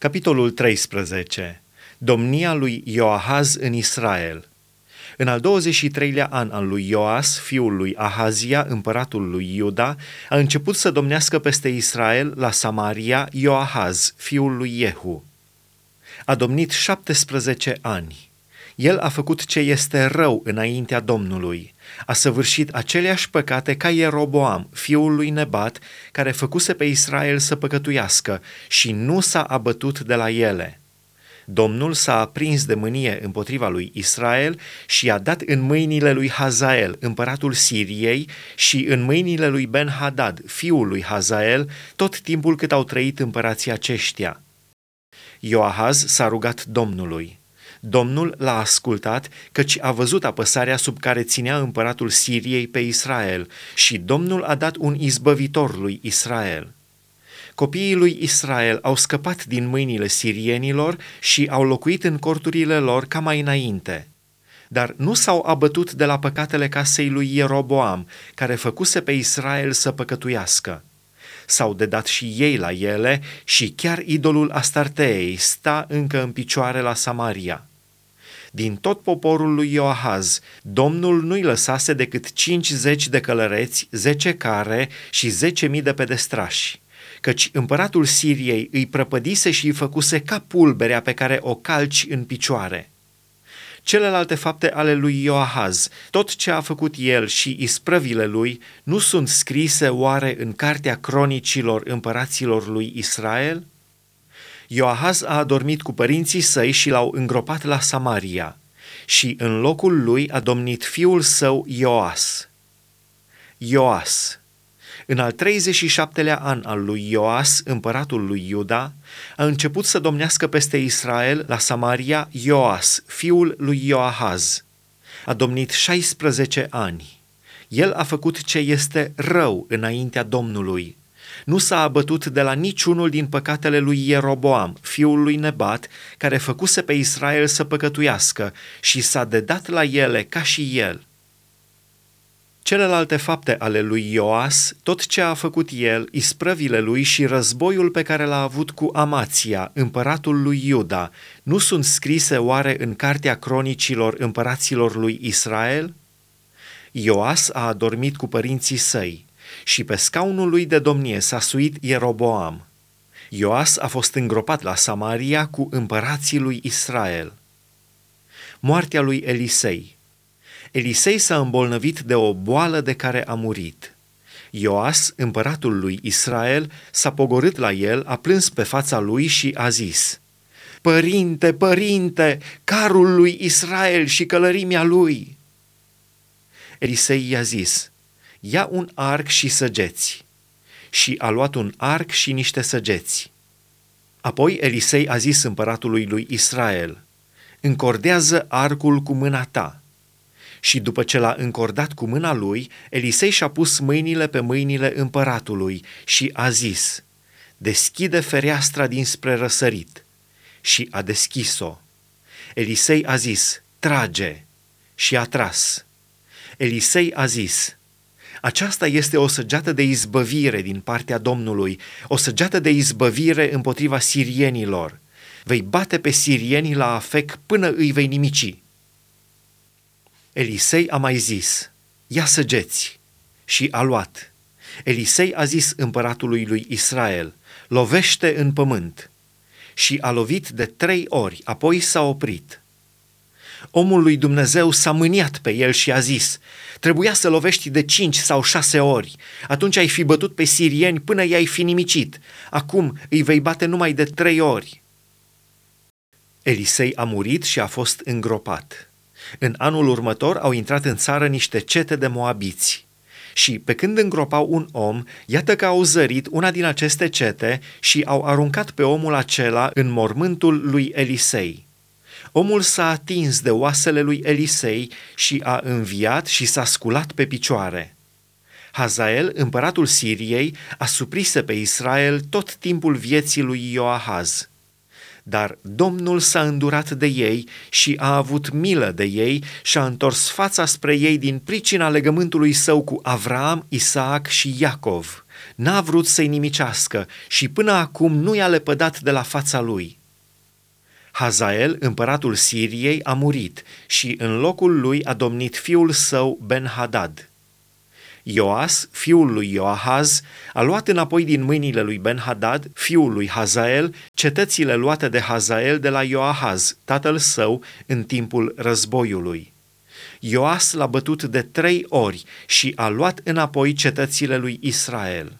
Capitolul 13. Domnia lui Ioahaz în Israel. În al 23-lea an al lui Ioas, fiul lui Ahazia, împăratul lui Iuda, a început să domnească peste Israel la Samaria Ioahaz, fiul lui Jehu. A domnit 17 ani. El a făcut ce este rău înaintea Domnului. A săvârșit aceleași păcate ca Ieroboam, fiul lui Nebat, care făcuse pe Israel să păcătuiască și nu s-a abătut de la ele. Domnul s-a aprins de mânie împotriva lui Israel și i-a dat în mâinile lui Hazael, împăratul Siriei, și în mâinile lui Ben-Hadad, fiul lui Hazael, tot timpul cât au trăit împărații aceștia. Ioahaz s-a rugat Domnului. Domnul l-a ascultat, căci a văzut apăsarea sub care ținea împăratul Siriei pe Israel și Domnul a dat un izbăvitor lui Israel. Copiii lui Israel au scăpat din mâinile sirienilor și au locuit în corturile lor ca mai înainte. Dar nu s-au abătut de la păcatele casei lui Ieroboam, care făcuse pe Israel să păcătuiască s-au dedat și ei la ele și chiar idolul Astarteei sta încă în picioare la Samaria. Din tot poporul lui Ioahaz, Domnul nu-i lăsase decât cincizeci de călăreți, zece care și zece mii de pedestrași căci împăratul Siriei îi prăpădise și îi făcuse ca pulberea pe care o calci în picioare. Celelalte fapte ale lui Ioahaz, tot ce a făcut el și isprăvile lui, nu sunt scrise oare în cartea cronicilor împăraților lui Israel? Ioahaz a adormit cu părinții săi și l-au îngropat la Samaria și în locul lui a domnit fiul său Ioas. Ioas. În al 37-lea an al lui Ioas, împăratul lui Iuda, a început să domnească peste Israel la Samaria Ioas, fiul lui Ioahaz. A domnit 16 ani. El a făcut ce este rău înaintea Domnului, nu s-a abătut de la niciunul din păcatele lui Ieroboam, fiul lui Nebat, care făcuse pe Israel să păcătuiască și s-a dedat la ele ca și el. Celelalte fapte ale lui Ioas, tot ce a făcut el, isprăvile lui și războiul pe care l-a avut cu Amația, împăratul lui Iuda, nu sunt scrise oare în cartea cronicilor împăraților lui Israel? Ioas a adormit cu părinții săi și pe scaunul lui de domnie s-a suit Ieroboam. Ioas a fost îngropat la Samaria cu împărații lui Israel. Moartea lui Elisei Elisei s-a îmbolnăvit de o boală de care a murit. Ioas, împăratul lui Israel, s-a pogorât la el, a plâns pe fața lui și a zis, Părinte, părinte, carul lui Israel și călărimea lui! Elisei i-a zis, ia un arc și săgeți. Și a luat un arc și niște săgeți. Apoi Elisei a zis împăratului lui Israel, încordează arcul cu mâna ta. Și după ce l-a încordat cu mâna lui, Elisei și-a pus mâinile pe mâinile împăratului și a zis, deschide fereastra dinspre răsărit. Și a deschis-o. Elisei a zis, trage. Și a tras. Elisei a zis, aceasta este o săgeată de izbăvire din partea Domnului, o săgeată de izbăvire împotriva sirienilor. Vei bate pe sirienii la afec până îi vei nimici. Elisei a mai zis, ia săgeți, și a luat. Elisei a zis împăratului lui Israel, lovește în pământ. Și a lovit de trei ori, apoi s-a oprit. Omul lui Dumnezeu s-a mâniat pe el și a zis, trebuia să lovești de cinci sau șase ori, atunci ai fi bătut pe sirieni până i-ai fi nimicit, acum îi vei bate numai de trei ori. Elisei a murit și a fost îngropat. În anul următor au intrat în țară niște cete de moabiți. Și pe când îngropau un om, iată că au zărit una din aceste cete și au aruncat pe omul acela în mormântul lui Elisei. Omul s-a atins de oasele lui Elisei și a înviat și s-a sculat pe picioare. Hazael, împăratul Siriei, a suprise pe Israel tot timpul vieții lui Ioahaz. Dar Domnul s-a îndurat de ei și a avut milă de ei și a întors fața spre ei din pricina legământului său cu Avram, Isaac și Iacov. N-a vrut să-i nimicească și până acum nu i-a lepădat de la fața lui. Hazael, împăratul Siriei, a murit și în locul lui a domnit fiul său Ben-Hadad. Ioas, fiul lui Ioahaz, a luat înapoi din mâinile lui Ben-Hadad, fiul lui Hazael, cetățile luate de Hazael de la Ioahaz, tatăl său, în timpul războiului. Ioas l-a bătut de trei ori și a luat înapoi cetățile lui Israel.